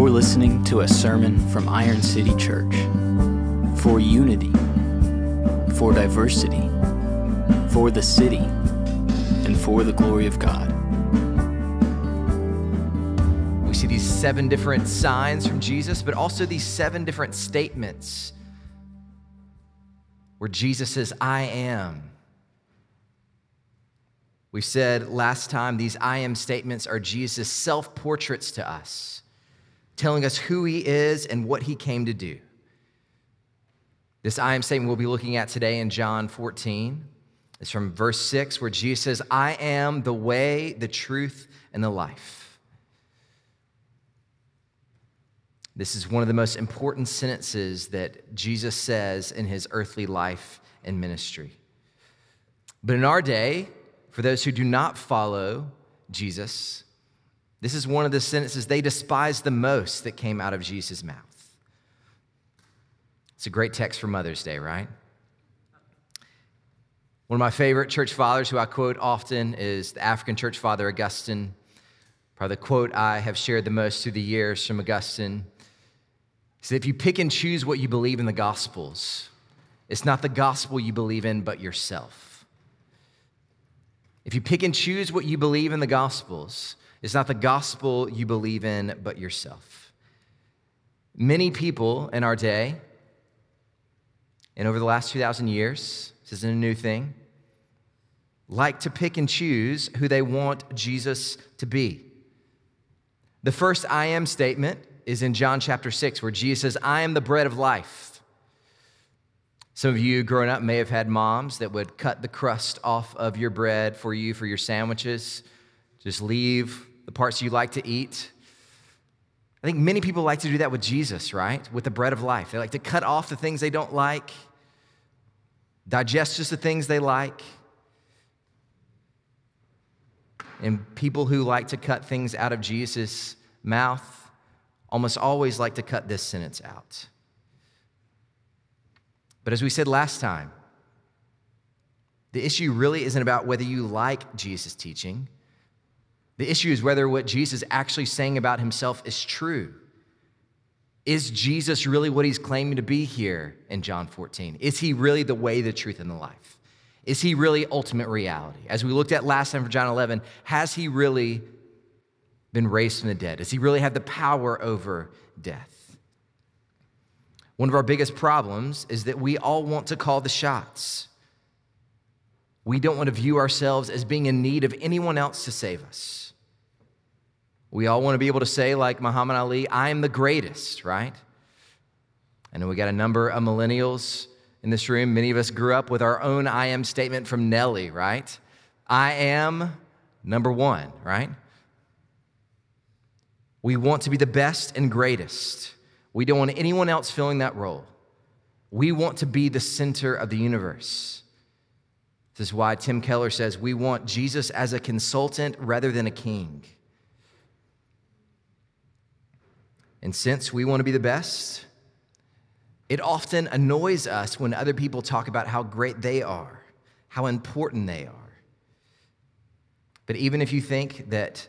You're listening to a sermon from Iron City Church. For unity, for diversity, for the city, and for the glory of God. We see these seven different signs from Jesus, but also these seven different statements where Jesus says, I am. We said last time these I am statements are Jesus' self portraits to us, telling us who he is and what he came to do. This I am statement we'll be looking at today in John 14. It's from verse 6, where Jesus says, I am the way, the truth, and the life. This is one of the most important sentences that Jesus says in his earthly life and ministry. But in our day, for those who do not follow Jesus, this is one of the sentences they despise the most that came out of Jesus' mouth. It's a great text for Mother's Day, right? One of my favorite church fathers who I quote often is the African church father Augustine. Probably the quote I have shared the most through the years from Augustine. He said, If you pick and choose what you believe in the Gospels, it's not the gospel you believe in, but yourself. If you pick and choose what you believe in the Gospels, it's not the gospel you believe in, but yourself. Many people in our day, and over the last 2,000 years, this isn't a new thing, like to pick and choose who they want Jesus to be. The first I am statement is in John chapter 6, where Jesus says, I am the bread of life. Some of you growing up may have had moms that would cut the crust off of your bread for you for your sandwiches. Just leave the parts you like to eat. I think many people like to do that with Jesus, right? With the bread of life. They like to cut off the things they don't like, digest just the things they like. And people who like to cut things out of Jesus' mouth almost always like to cut this sentence out. But as we said last time, the issue really isn't about whether you like Jesus' teaching. The issue is whether what Jesus actually saying about himself is true. Is Jesus really what he's claiming to be here in John 14? Is he really the way, the truth, and the life? Is he really ultimate reality? As we looked at last time for John 11, has he really been raised from the dead? Does he really have the power over death? One of our biggest problems is that we all want to call the shots. We don't want to view ourselves as being in need of anyone else to save us. We all want to be able to say, like Muhammad Ali, I am the greatest, right? I know we got a number of millennials in this room. Many of us grew up with our own I am statement from Nelly, right? I am number one, right? We want to be the best and greatest. We don't want anyone else filling that role. We want to be the center of the universe. This is why Tim Keller says we want Jesus as a consultant rather than a king. And since we want to be the best, it often annoys us when other people talk about how great they are, how important they are. But even if you think that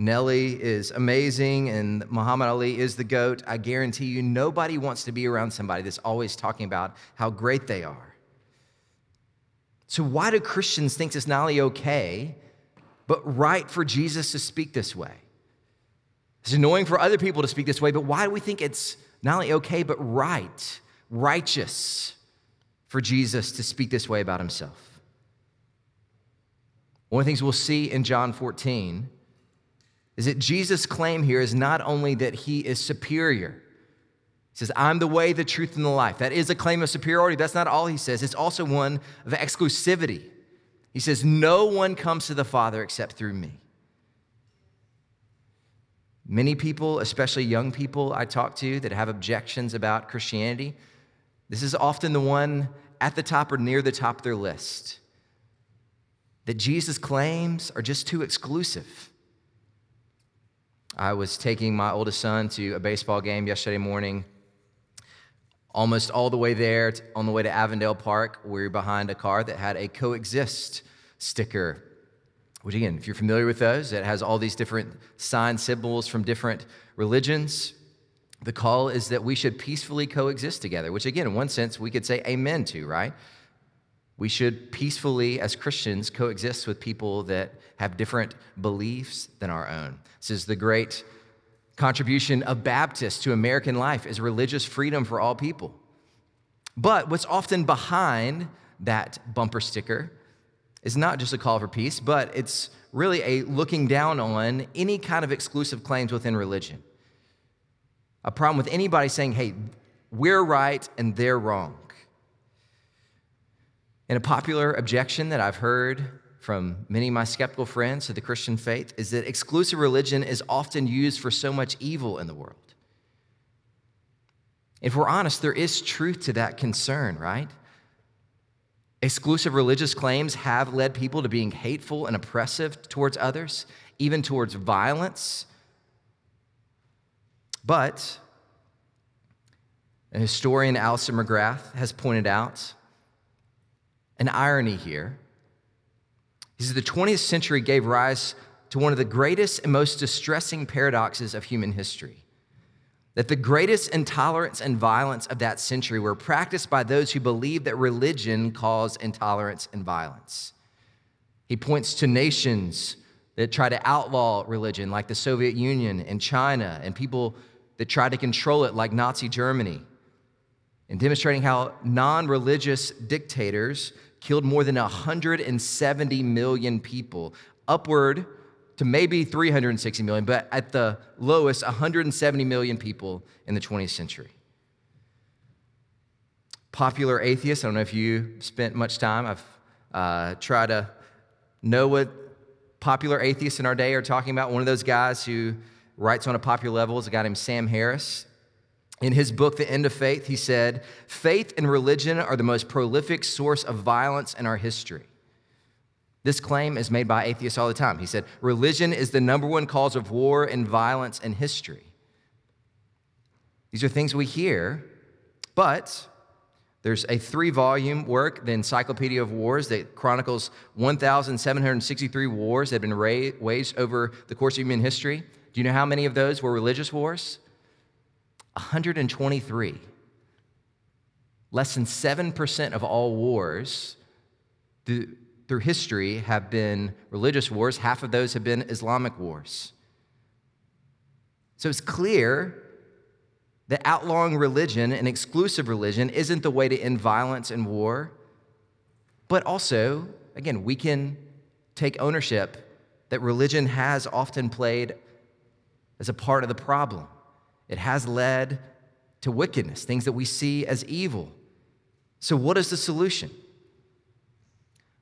Nelly is amazing and Muhammad Ali is the GOAT. I guarantee you, nobody wants to be around somebody that's always talking about how great they are. So, why do Christians think it's not only okay, but right for Jesus to speak this way? It's annoying for other people to speak this way, but why do we think it's not only okay, but right, righteous for Jesus to speak this way about himself? One of the things we'll see in John 14 is that Jesus' claim here is not only that he is superior. He says, I'm the way, the truth, and the life. That is a claim of superiority. That's not all he says, it's also one of exclusivity. He says, No one comes to the Father except through me. Many people, especially young people I talk to that have objections about Christianity, this is often the one at the top or near the top of their list. That Jesus' claims are just too exclusive. I was taking my oldest son to a baseball game yesterday morning. Almost all the way there, on the way to Avondale Park, we were behind a car that had a coexist sticker. Which, again, if you're familiar with those, it has all these different sign symbols from different religions. The call is that we should peacefully coexist together, which, again, in one sense, we could say amen to, right? We should peacefully, as Christians, coexist with people that have different beliefs than our own. This is the great contribution of Baptists to American life is religious freedom for all people. But what's often behind that bumper sticker is not just a call for peace, but it's really a looking down on any kind of exclusive claims within religion. A problem with anybody saying, hey, we're right and they're wrong. And a popular objection that I've heard from many of my skeptical friends to the Christian faith is that exclusive religion is often used for so much evil in the world. If we're honest, there is truth to that concern, right? Exclusive religious claims have led people to being hateful and oppressive towards others, even towards violence. But a historian, Alister McGrath, has pointed out an irony here. He says the 20th century gave rise to one of the greatest and most distressing paradoxes of human history that the greatest intolerance and violence of that century were practiced by those who believed that religion caused intolerance and violence. He points to nations that try to outlaw religion, like the Soviet Union and China, and people that try to control it, like Nazi Germany, and demonstrating how non religious dictators killed more than 170 million people, upward to maybe 360 million, but at the lowest, 170 million people in the 20th century. Popular atheists, I don't know if you spent much time, I've uh, tried to know what popular atheists in our day are talking about. One of those guys who writes on a popular level is a guy named Sam Harris. In his book, The End of Faith, he said, Faith and religion are the most prolific source of violence in our history. This claim is made by atheists all the time. He said, Religion is the number one cause of war and violence in history. These are things we hear, but there's a three volume work, the Encyclopedia of Wars, that chronicles 1,763 wars that have been waged over the course of human history. Do you know how many of those were religious wars? 123. Less than 7% of all wars through history have been religious wars, half of those have been Islamic wars. So it's clear that outlawing religion and exclusive religion isn't the way to end violence and war, but also, again, we can take ownership that religion has often played as a part of the problem. It has led to wickedness, things that we see as evil. So, what is the solution?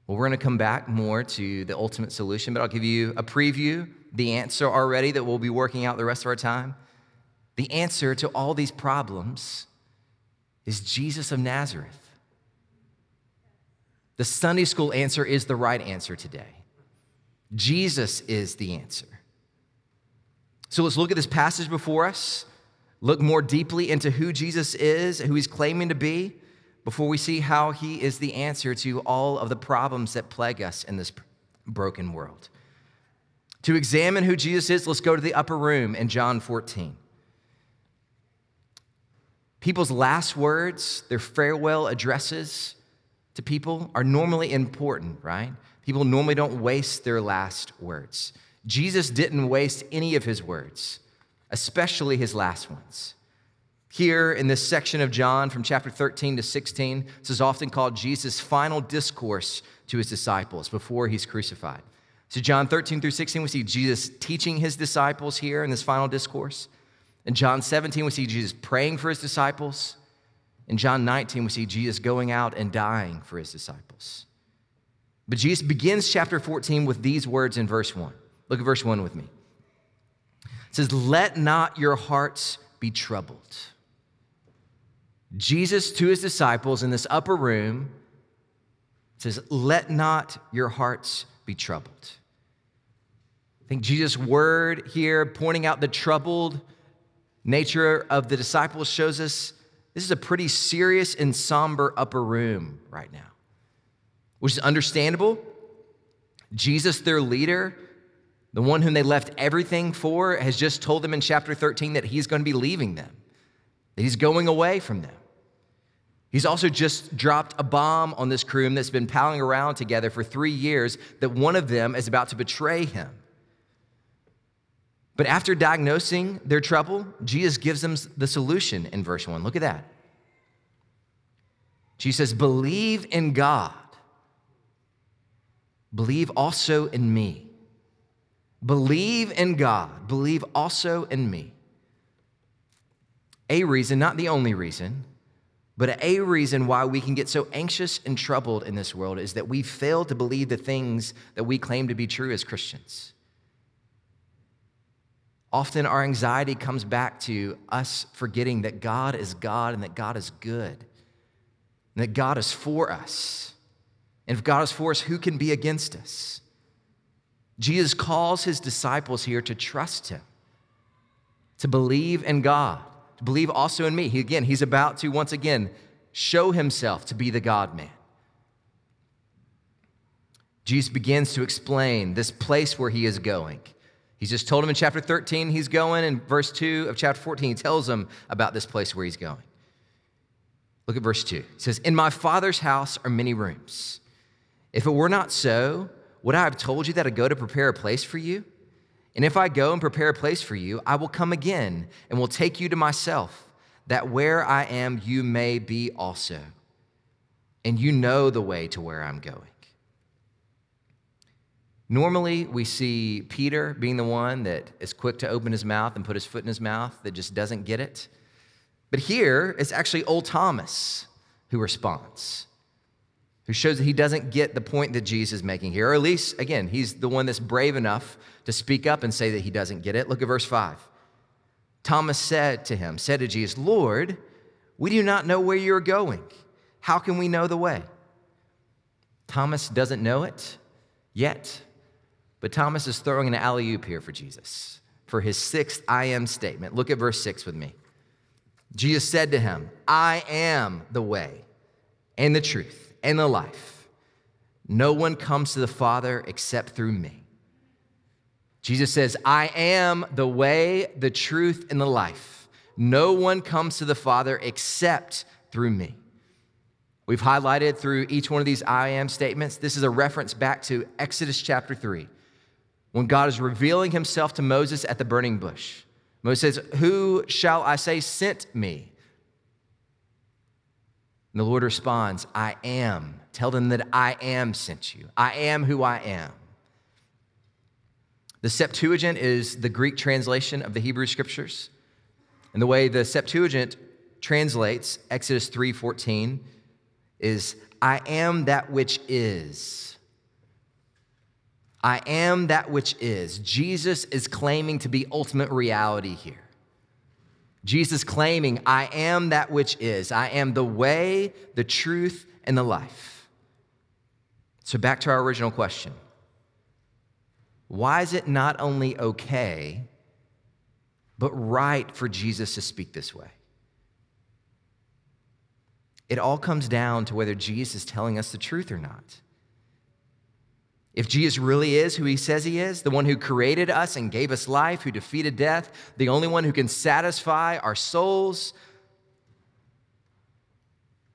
Well, we're going to come back more to the ultimate solution, but I'll give you a preview, the answer already that we'll be working out the rest of our time. The answer to all these problems is Jesus of Nazareth. The Sunday school answer is the right answer today. Jesus is the answer. So let's look at this passage before us, look more deeply into who Jesus is, who he's claiming to be before we see how he is the answer to all of the problems that plague us in this broken world. To examine who Jesus is, let's go to the upper room in John 14. People's last words, their farewell addresses to people, are normally important, right? People normally don't waste their last words. Jesus didn't waste any of his words, especially his last ones. Here in this section of John from chapter 13 to 16, this is often called Jesus' final discourse to his disciples before he's crucified. So, John 13 through 16, we see Jesus teaching his disciples here in this final discourse. In John 17, we see Jesus praying for his disciples. In John 19, we see Jesus going out and dying for his disciples. But Jesus begins chapter 14 with these words in verse 1. Look at verse 1 with me. It says, Let not your hearts be troubled. Jesus to his disciples in this upper room says, Let not your hearts be troubled. I think Jesus' word here, pointing out the troubled nature of the disciples, shows us this is a pretty serious and somber upper room right now, which is understandable. Jesus, their leader, the one whom they left everything for, has just told them in chapter 13 that he's going to be leaving them. that he's going away from them. He's also just dropped a bomb on this crew that's been palling around together for three years that one of them is about to betray him. But after diagnosing their trouble, Jesus gives them the solution in verse 1. Look at that. Jesus says, Believe in God, believe also in me. Believe in God, believe also in me. A reason, not the only reason, but a reason why we can get so anxious and troubled in this world is that we fail to believe the things that we claim to be true as Christians. Often our anxiety comes back to us forgetting that God is God and that God is good, and that God is for us. And if God is for us, who can be against us? Jesus calls his disciples here to trust him, to believe in God believe also in me. He, again, he's about to once again show himself to be the God man. Jesus begins to explain this place where he is going. He's just told him in chapter 13 he's going. In verse 2 of chapter 14, he tells him about this place where he's going. Look at verse 2. He says, In my Father's house are many rooms. If it were not so, would I have told you that I go to prepare a place for you? And if I go and prepare a place for you, I will come again and will take you to myself, that where I am, you may be also. And you know the way to where I'm going. Normally, we see Peter being the one that is quick to open his mouth and put his foot in his mouth that just doesn't get it. But here, it's actually old Thomas who responds who shows that he doesn't get the point that Jesus is making here. Or at least, again, he's the one that's brave enough to speak up and say that he doesn't get it. Look at verse 5. Thomas said to him, said to Jesus, Lord, we do not know where you're going. How can we know the way? Thomas doesn't know it yet, but Thomas is throwing an alley oop here for Jesus for his sixth I am statement. Look at verse 6 with me. Jesus said to him, I am the way and the truth and the life. No one comes to the Father except through me. Jesus says, I am the way, the truth, and the life. No one comes to the Father except through me. We've highlighted through each one of these I am statements. This is a reference back to Exodus chapter 3, when God is revealing himself to Moses at the burning bush. Moses says, Who shall I say sent me? And the Lord responds, I am. Tell them that I am sent you. I am who I am. The Septuagint is the Greek translation of the Hebrew scriptures. And the way the Septuagint translates Exodus 3:14 is I am that which is. I am that which is. Jesus is claiming to be ultimate reality here. Jesus claiming, I am that which is. I am the way, the truth, and the life. So, back to our original question Why is it not only okay, but right for Jesus to speak this way? It all comes down to whether Jesus is telling us the truth or not. If Jesus really is who he says he is, the one who created us and gave us life, who defeated death, the only one who can satisfy our souls,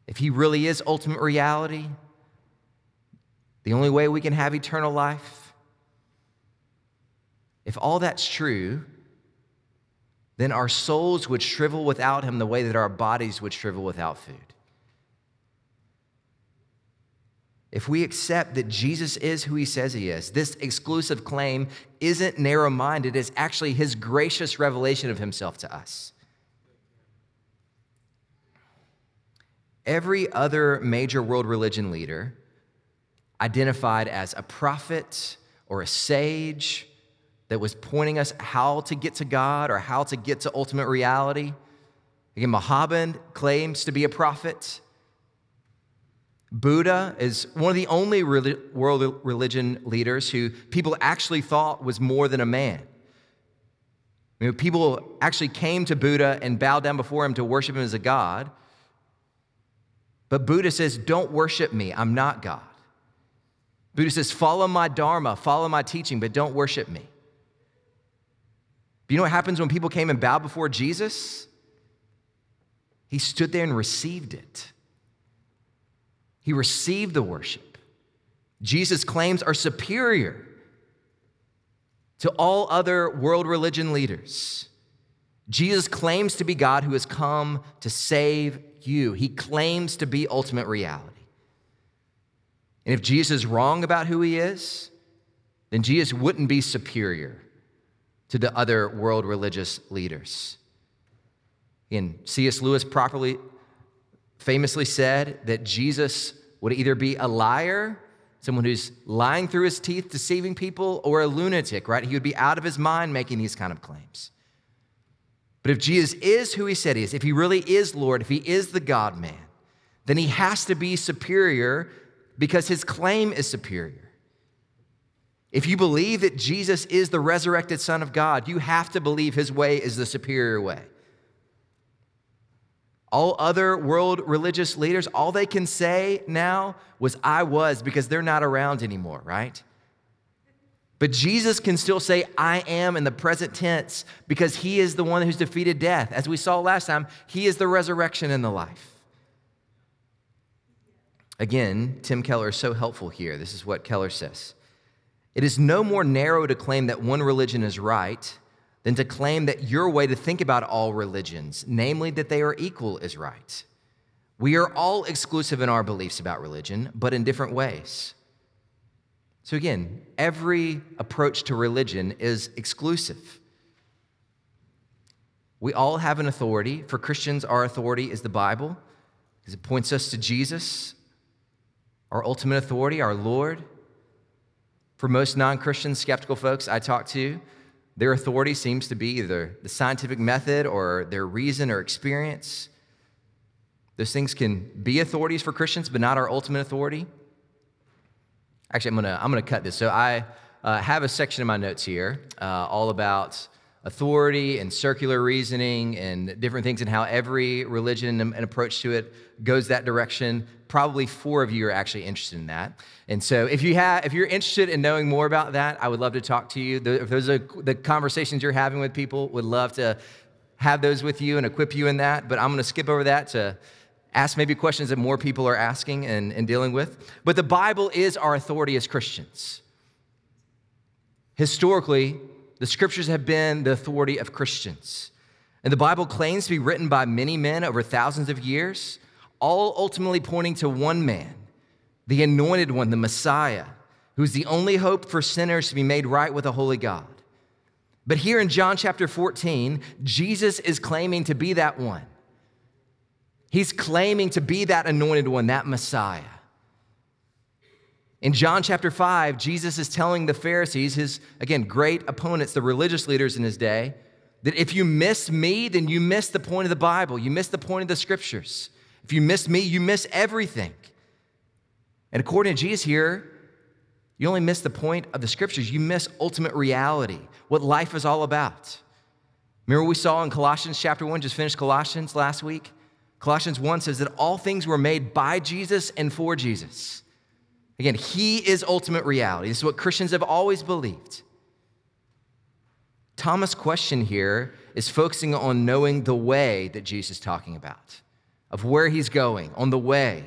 if he really is ultimate reality, the only way we can have eternal life, if all that's true, then our souls would shrivel without him the way that our bodies would shrivel without food. If we accept that Jesus is who he says he is, this exclusive claim isn't narrow minded, it's actually his gracious revelation of himself to us. Every other major world religion leader identified as a prophet or a sage that was pointing us how to get to God or how to get to ultimate reality. Again, Muhammad claims to be a prophet. Buddha is one of the only world religion leaders who people actually thought was more than a man. You know, people actually came to Buddha and bowed down before him to worship him as a god. But Buddha says, Don't worship me, I'm not God. Buddha says, Follow my Dharma, follow my teaching, but don't worship me. Do you know what happens when people came and bowed before Jesus? He stood there and received it. He received the worship. Jesus' claims are superior to all other world religion leaders. Jesus claims to be God who has come to save you. He claims to be ultimate reality. And if Jesus is wrong about who he is, then Jesus wouldn't be superior to the other world religious leaders. And C.S. Lewis properly, famously said that Jesus would either be a liar, someone who's lying through his teeth, deceiving people, or a lunatic, right? He would be out of his mind making these kind of claims. But if Jesus is who he said he is, if he really is Lord, if he is the God man, then he has to be superior because his claim is superior. If you believe that Jesus is the resurrected Son of God, you have to believe his way is the superior way. All other world religious leaders, all they can say now was, I was, because they're not around anymore, right? But Jesus can still say, I am in the present tense because he is the one who's defeated death. As we saw last time, he is the resurrection and the life. Again, Tim Keller is so helpful here. This is what Keller says It is no more narrow to claim that one religion is right than to claim that your way to think about all religions, namely that they are equal, is right. We are all exclusive in our beliefs about religion, but in different ways. So, again, every approach to religion is exclusive. We all have an authority. For Christians, our authority is the Bible because it points us to Jesus, our ultimate authority, our Lord. For most non Christian, skeptical folks I talk to, their authority seems to be either the scientific method or their reason or experience. Those things can be authorities for Christians, but not our ultimate authority. Actually, I'm gonna, I'm gonna cut this. So I uh, have a section in my notes here uh, all about authority and circular reasoning and different things and how every religion and approach to it goes that direction. Probably four of you are actually interested in that. And so if you have if you're interested in knowing more about that i would love to talk to you. If those are the conversations you're having with people would love to have those with you and equip you in that. But i'm going to skip over that to ask maybe questions that more people are asking and, and dealing with. But the bible is our authority as christians. Historically the scriptures have been the authority of Christians. And the Bible claims to be written by many men over thousands of years, all ultimately pointing to one man, the anointed one, the Messiah, who's the only hope for sinners to be made right with a holy God. But here in John chapter 14, Jesus is claiming to be that one. He's claiming to be that anointed one, that Messiah. In John chapter 5, Jesus is telling the Pharisees, his, again, great opponents, the religious leaders in his day, that if you miss me, then you miss the point of the Bible. You miss the point of the scriptures. If you miss me, you miss everything. And according to Jesus here, you only miss the point of the scriptures. You miss ultimate reality, what life is all about. Remember what we saw in Colossians chapter 1, just finished Colossians last week? Colossians 1 says that all things were made by Jesus and for Jesus. Again, He is ultimate reality. This is what Christians have always believed. Thomas' question here is focusing on knowing the way that Jesus is talking about, of where he's going, on the way.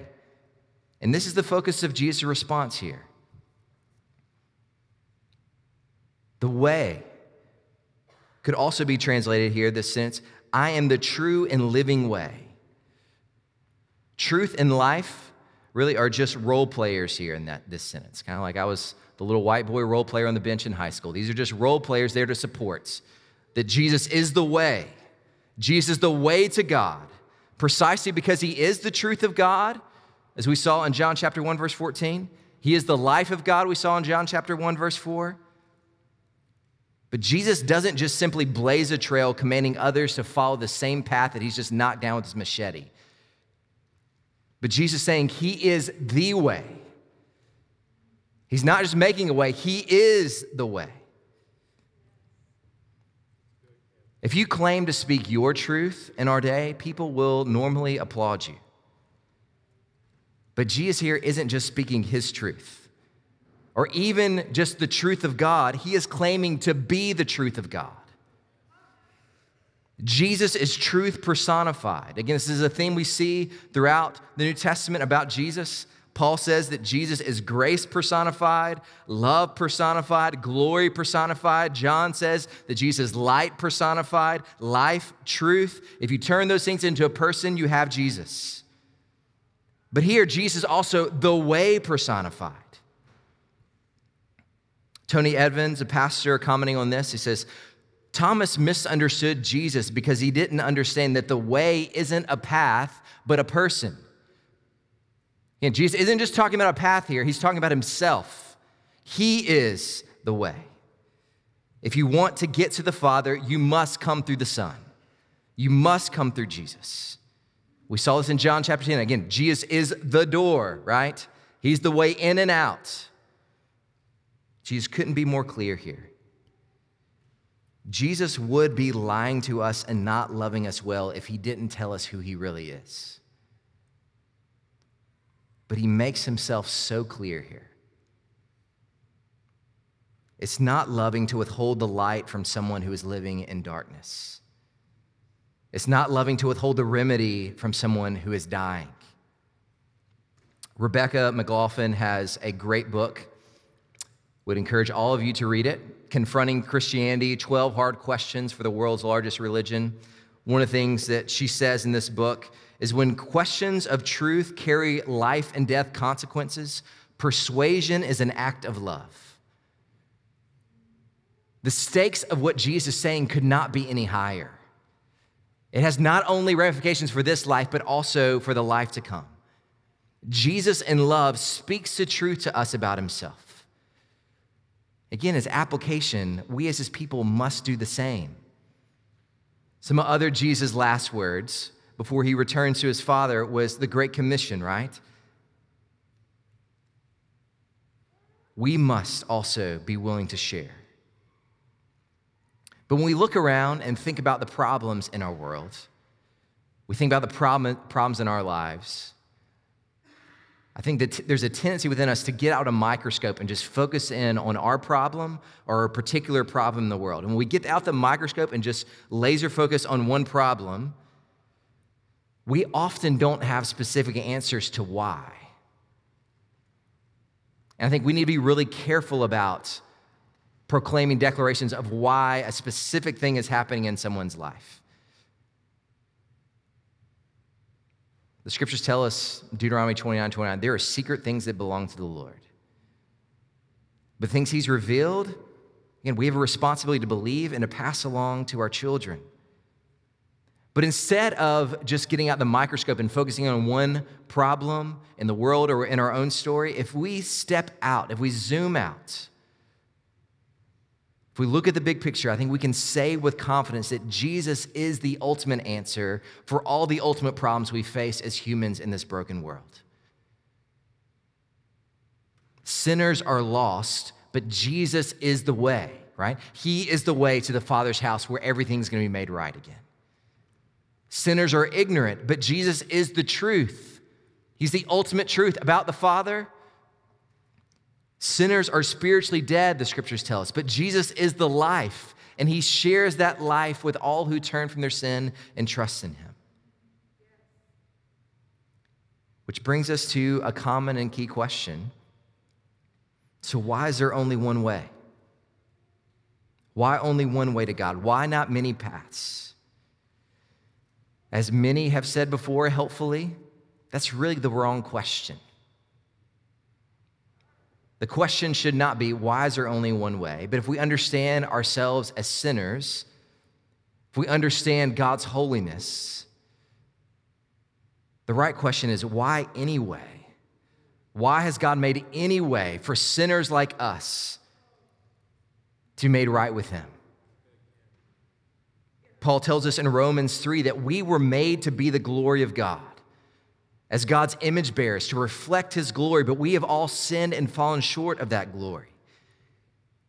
And this is the focus of Jesus' response here. The way could also be translated here, this sense I am the true and living way. Truth and life really are just role players here in that, this sentence. Kind of like I was the little white boy role player on the bench in high school. These are just role players there to support that Jesus is the way. Jesus is the way to God, precisely because he is the truth of God, as we saw in John chapter 1, verse 14. He is the life of God, we saw in John chapter 1, verse 4. But Jesus doesn't just simply blaze a trail commanding others to follow the same path that he's just knocked down with his machete. But Jesus saying he is the way. He's not just making a way, he is the way. If you claim to speak your truth in our day, people will normally applaud you. But Jesus here isn't just speaking his truth or even just the truth of God, he is claiming to be the truth of God. Jesus is truth personified. Again, this is a theme we see throughout the New Testament about Jesus. Paul says that Jesus is grace personified, love personified, glory personified. John says that Jesus is light personified, life, truth. If you turn those things into a person, you have Jesus. But here, Jesus also the way personified. Tony Evans, a pastor, commenting on this, he says, Thomas misunderstood Jesus because he didn't understand that the way isn't a path, but a person. And Jesus isn't just talking about a path here, he's talking about himself. He is the way. If you want to get to the Father, you must come through the Son. You must come through Jesus. We saw this in John chapter 10. Again, Jesus is the door, right? He's the way in and out. Jesus couldn't be more clear here. Jesus would be lying to us and not loving us well if he didn't tell us who he really is. But he makes himself so clear here. It's not loving to withhold the light from someone who is living in darkness. It's not loving to withhold the remedy from someone who is dying. Rebecca McLaughlin has a great book. Would encourage all of you to read it. Confronting Christianity 12 Hard Questions for the World's Largest Religion. One of the things that she says in this book is when questions of truth carry life and death consequences, persuasion is an act of love. The stakes of what Jesus is saying could not be any higher. It has not only ramifications for this life, but also for the life to come. Jesus in love speaks the truth to us about himself. Again, as application, we as his people must do the same. Some other Jesus' last words before he returns to his father was the Great Commission, right? We must also be willing to share. But when we look around and think about the problems in our world, we think about the problem, problems in our lives. I think that there's a tendency within us to get out a microscope and just focus in on our problem or a particular problem in the world. And when we get out the microscope and just laser focus on one problem, we often don't have specific answers to why. And I think we need to be really careful about proclaiming declarations of why a specific thing is happening in someone's life. The scriptures tell us, Deuteronomy 29 29, there are secret things that belong to the Lord. But things He's revealed, again, we have a responsibility to believe and to pass along to our children. But instead of just getting out the microscope and focusing on one problem in the world or in our own story, if we step out, if we zoom out, if we look at the big picture, I think we can say with confidence that Jesus is the ultimate answer for all the ultimate problems we face as humans in this broken world. Sinners are lost, but Jesus is the way, right? He is the way to the Father's house where everything's going to be made right again. Sinners are ignorant, but Jesus is the truth. He's the ultimate truth about the Father. Sinners are spiritually dead, the scriptures tell us, but Jesus is the life, and he shares that life with all who turn from their sin and trust in him. Which brings us to a common and key question. So, why is there only one way? Why only one way to God? Why not many paths? As many have said before, helpfully, that's really the wrong question. The question should not be, why is there only one way? But if we understand ourselves as sinners, if we understand God's holiness, the right question is, why anyway? Why has God made any way for sinners like us to be made right with Him? Paul tells us in Romans 3 that we were made to be the glory of God, as God's image bearers, to reflect his glory, but we have all sinned and fallen short of that glory.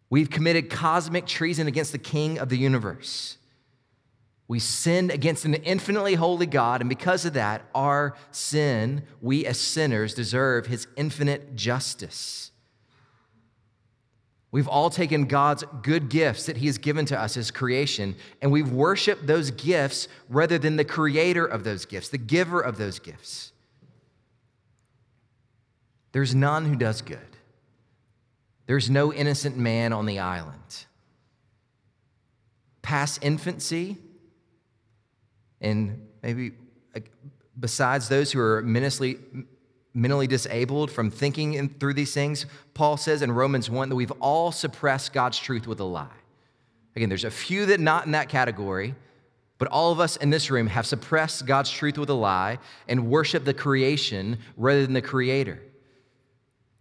We've committed cosmic treason against the King of the universe. We sinned against an infinitely holy God, and because of that, our sin, we as sinners deserve his infinite justice. We've all taken God's good gifts that He has given to us as creation, and we've worshiped those gifts rather than the creator of those gifts, the giver of those gifts. There's none who does good. There's no innocent man on the island. Past infancy, and maybe besides those who are mentally, mentally disabled from thinking through these things, Paul says in Romans 1 that we've all suppressed God's truth with a lie. Again, there's a few that not in that category, but all of us in this room have suppressed God's truth with a lie and worship the creation rather than the creator.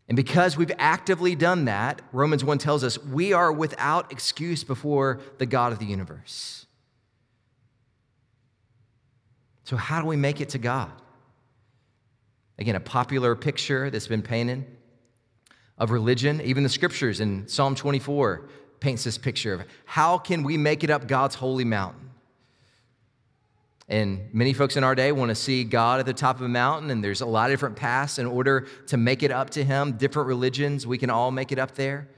And because we've actively done that, Romans 1 tells us we are without excuse before the God of the universe. So, how do we make it to God? Again, a popular picture that's been painted of religion, even the scriptures in Psalm 24 paints this picture of how can we make it up God's holy mountain? And many folks in our day want to see God at the top of a mountain, and there's a lot of different paths in order to make it up to Him. Different religions, we can all make it up there.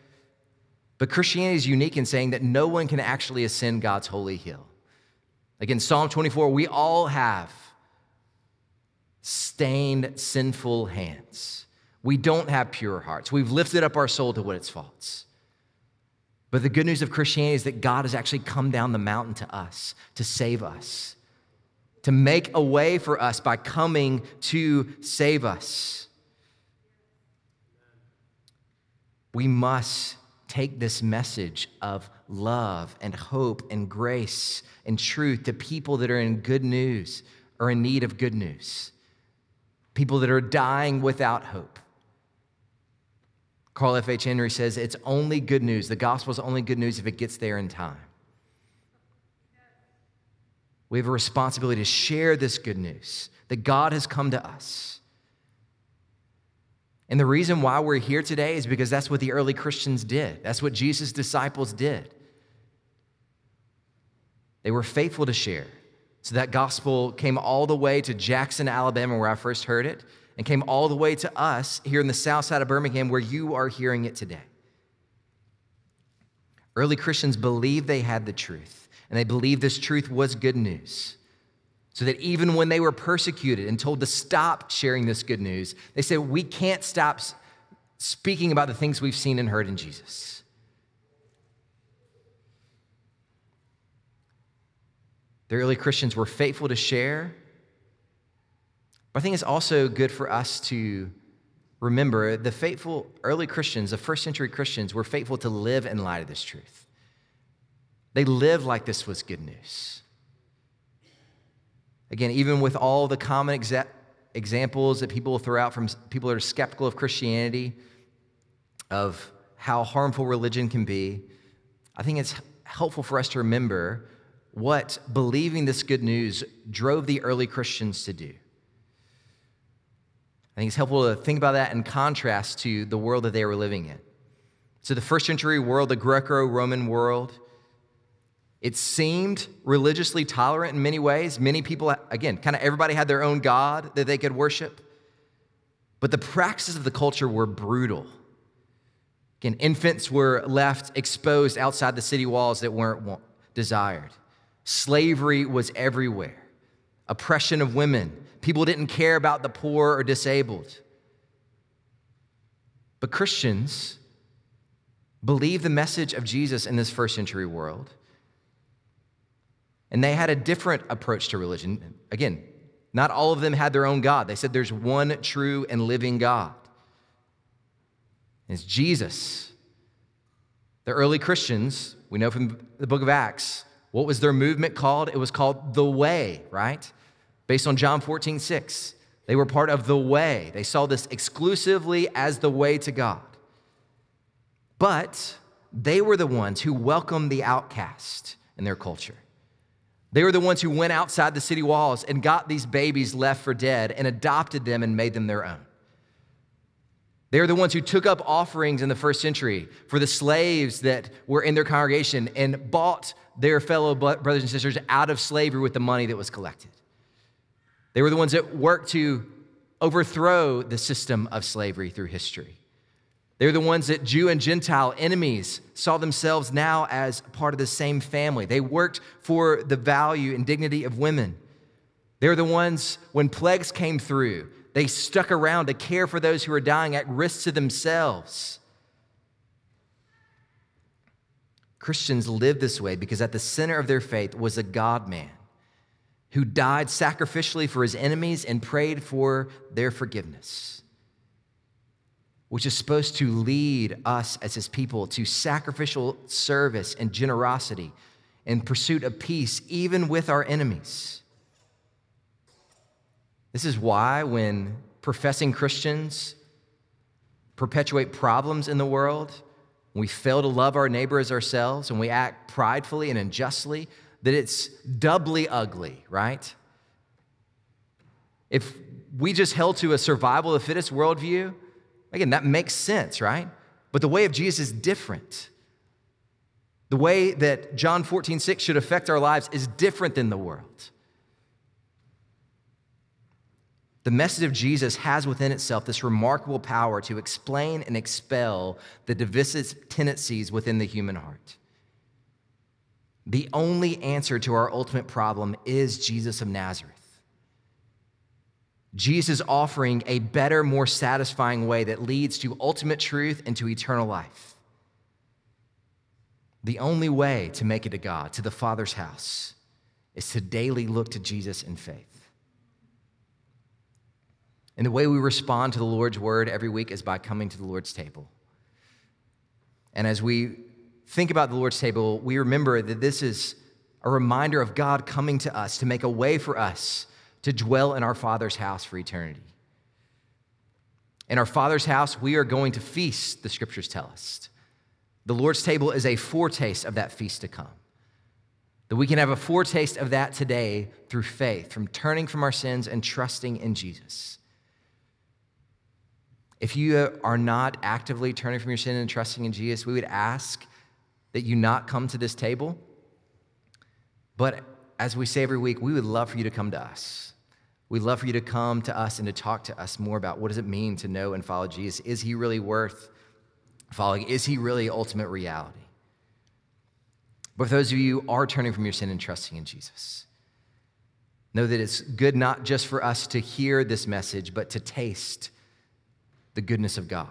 But Christianity is unique in saying that no one can actually ascend God's holy hill. Again, Psalm 24, we all have stained, sinful hands. We don't have pure hearts. We've lifted up our soul to what its faults. But the good news of Christianity is that God has actually come down the mountain to us to save us to make a way for us by coming to save us. We must take this message of love and hope and grace and truth to people that are in good news or in need of good news, people that are dying without hope. Carl F.H. Henry says it's only good news. The gospel is only good news if it gets there in time. We have a responsibility to share this good news that God has come to us. And the reason why we're here today is because that's what the early Christians did. That's what Jesus' disciples did. They were faithful to share. So that gospel came all the way to Jackson, Alabama, where I first heard it, and came all the way to us here in the south side of Birmingham, where you are hearing it today. Early Christians believed they had the truth and they believed this truth was good news. So that even when they were persecuted and told to stop sharing this good news, they said, We can't stop speaking about the things we've seen and heard in Jesus. The early Christians were faithful to share. But I think it's also good for us to remember the faithful early Christians, the first century Christians, were faithful to live in light of this truth. They lived like this was good news. Again, even with all the common exa- examples that people throw out from people that are skeptical of Christianity, of how harmful religion can be, I think it's helpful for us to remember what believing this good news drove the early Christians to do. I think it's helpful to think about that in contrast to the world that they were living in. So, the first century world, the Greco Roman world, it seemed religiously tolerant in many ways. Many people, again, kind of everybody had their own God that they could worship. But the practices of the culture were brutal. Again, infants were left exposed outside the city walls that weren't desired. Slavery was everywhere. Oppression of women. People didn't care about the poor or disabled. But Christians believed the message of Jesus in this first century world. And they had a different approach to religion. Again, not all of them had their own God. They said there's one true and living God. It's Jesus. The early Christians, we know from the book of Acts, what was their movement called? It was called the Way, right? Based on John 14, 6. They were part of the way. They saw this exclusively as the way to God. But they were the ones who welcomed the outcast in their culture. They were the ones who went outside the city walls and got these babies left for dead and adopted them and made them their own. They were the ones who took up offerings in the first century for the slaves that were in their congregation and bought their fellow brothers and sisters out of slavery with the money that was collected. They were the ones that worked to overthrow the system of slavery through history. They're the ones that Jew and Gentile enemies saw themselves now as part of the same family. They worked for the value and dignity of women. They're the ones, when plagues came through, they stuck around to care for those who were dying at risk to themselves. Christians lived this way because at the center of their faith was a God man who died sacrificially for his enemies and prayed for their forgiveness, which is supposed to lead us as his people to sacrificial service and generosity in pursuit of peace, even with our enemies. This is why, when professing Christians perpetuate problems in the world, we fail to love our neighbor as ourselves, and we act pridefully and unjustly, that it's doubly ugly, right? If we just held to a survival of the fittest worldview, again, that makes sense, right? But the way of Jesus is different. The way that John 14, 6 should affect our lives is different than the world. The message of Jesus has within itself this remarkable power to explain and expel the divisive tendencies within the human heart. The only answer to our ultimate problem is Jesus of Nazareth. Jesus offering a better, more satisfying way that leads to ultimate truth and to eternal life. The only way to make it to God, to the Father's house, is to daily look to Jesus in faith. And the way we respond to the Lord's word every week is by coming to the Lord's table. And as we think about the Lord's table, we remember that this is a reminder of God coming to us to make a way for us to dwell in our Father's house for eternity. In our Father's house, we are going to feast, the scriptures tell us. The Lord's table is a foretaste of that feast to come. That we can have a foretaste of that today through faith, from turning from our sins and trusting in Jesus. If you are not actively turning from your sin and trusting in Jesus, we would ask that you not come to this table. But as we say every week, we would love for you to come to us. We'd love for you to come to us and to talk to us more about what does it mean to know and follow Jesus? Is he really worth following? Is he really ultimate reality? But for those of you who are turning from your sin and trusting in Jesus, know that it's good not just for us to hear this message, but to taste the goodness of God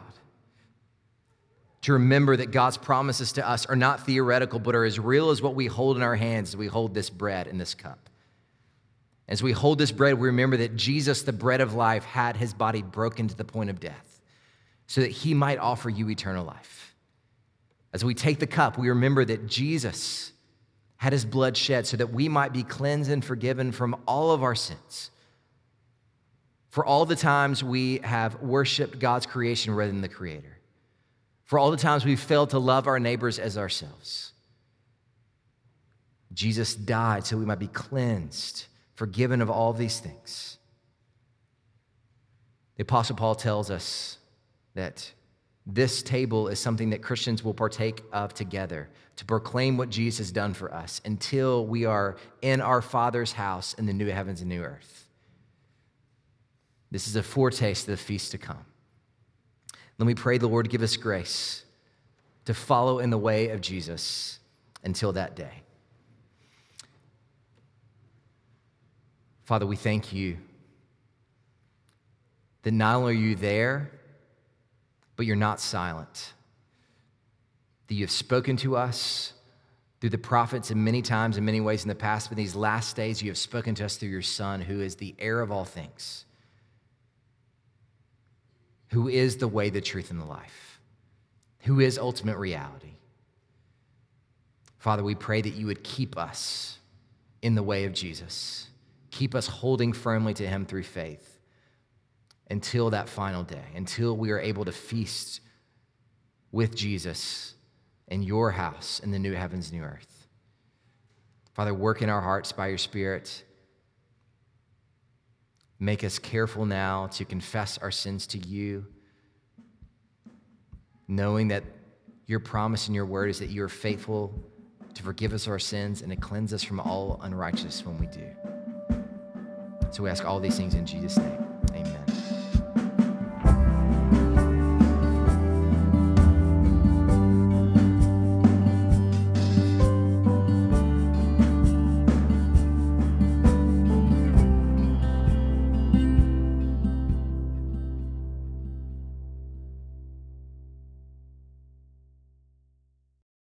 to remember that God's promises to us are not theoretical, but are as real as what we hold in our hands as we hold this bread and this cup. As we hold this bread, we remember that Jesus, the bread of life, had his body broken to the point of death so that he might offer you eternal life. As we take the cup, we remember that Jesus had his blood shed so that we might be cleansed and forgiven from all of our sins. For all the times we have worshiped God's creation rather than the Creator for all the times we've failed to love our neighbors as ourselves. Jesus died so we might be cleansed, forgiven of all these things. The Apostle Paul tells us that this table is something that Christians will partake of together to proclaim what Jesus has done for us until we are in our Father's house in the new heavens and new earth. This is a foretaste of the feast to come. Let me pray the Lord give us grace to follow in the way of Jesus until that day. Father, we thank you that not only are you there, but you're not silent. That you have spoken to us through the prophets in many times, in many ways in the past, but in these last days, you have spoken to us through your Son, who is the heir of all things who is the way, the truth, and the life, who is ultimate reality. Father, we pray that you would keep us in the way of Jesus, keep us holding firmly to him through faith until that final day, until we are able to feast with Jesus in your house in the new heavens, new earth. Father, work in our hearts by your Spirit. Make us careful now to confess our sins to you, knowing that your promise in your word is that you are faithful to forgive us our sins and to cleanse us from all unrighteousness when we do. So we ask all these things in Jesus' name. Amen.